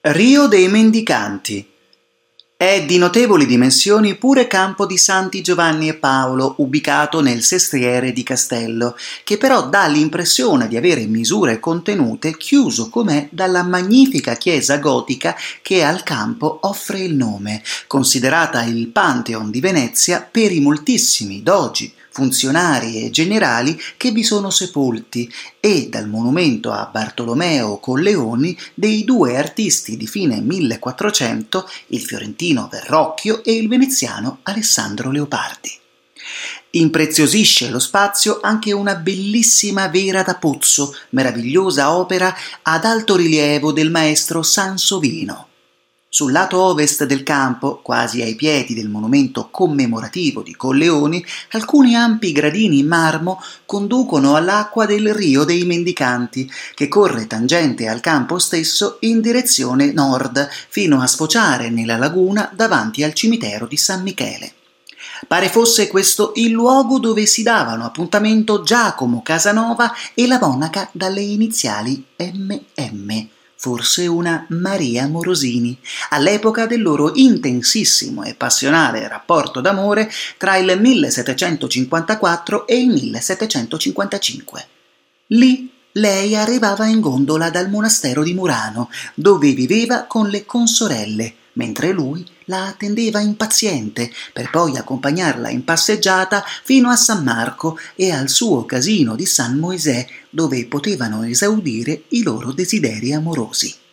Rio dei Mendicanti. È di notevoli dimensioni pure campo di Santi Giovanni e Paolo, ubicato nel sestriere di Castello, che però dà l'impressione di avere misure contenute, chiuso com'è dalla magnifica chiesa gotica che al campo offre il nome, considerata il Pantheon di Venezia per i moltissimi dogi, funzionari e generali che vi sono sepolti e dal monumento a Bartolomeo Colleoni dei due artisti di fine 1400, il fiorentino Verrocchio e il veneziano Alessandro Leopardi. Impreziosisce lo spazio anche una bellissima vera da pozzo, meravigliosa opera ad alto rilievo del maestro Sansovino. Sul lato ovest del campo, quasi ai piedi del monumento commemorativo di Colleoni, alcuni ampi gradini in marmo conducono all'acqua del Rio dei Mendicanti, che corre tangente al campo stesso in direzione nord, fino a sfociare nella laguna davanti al cimitero di San Michele. Pare fosse questo il luogo dove si davano appuntamento Giacomo Casanova e la monaca dalle iniziali MM forse una Maria Morosini, all'epoca del loro intensissimo e passionale rapporto d'amore tra il 1754 e il 1755. Lì lei arrivava in gondola dal monastero di Murano, dove viveva con le consorelle, mentre lui la attendeva impaziente per poi accompagnarla in passeggiata fino a San Marco e al suo casino di San Moisè, dove potevano esaudire i loro desideri amorosi.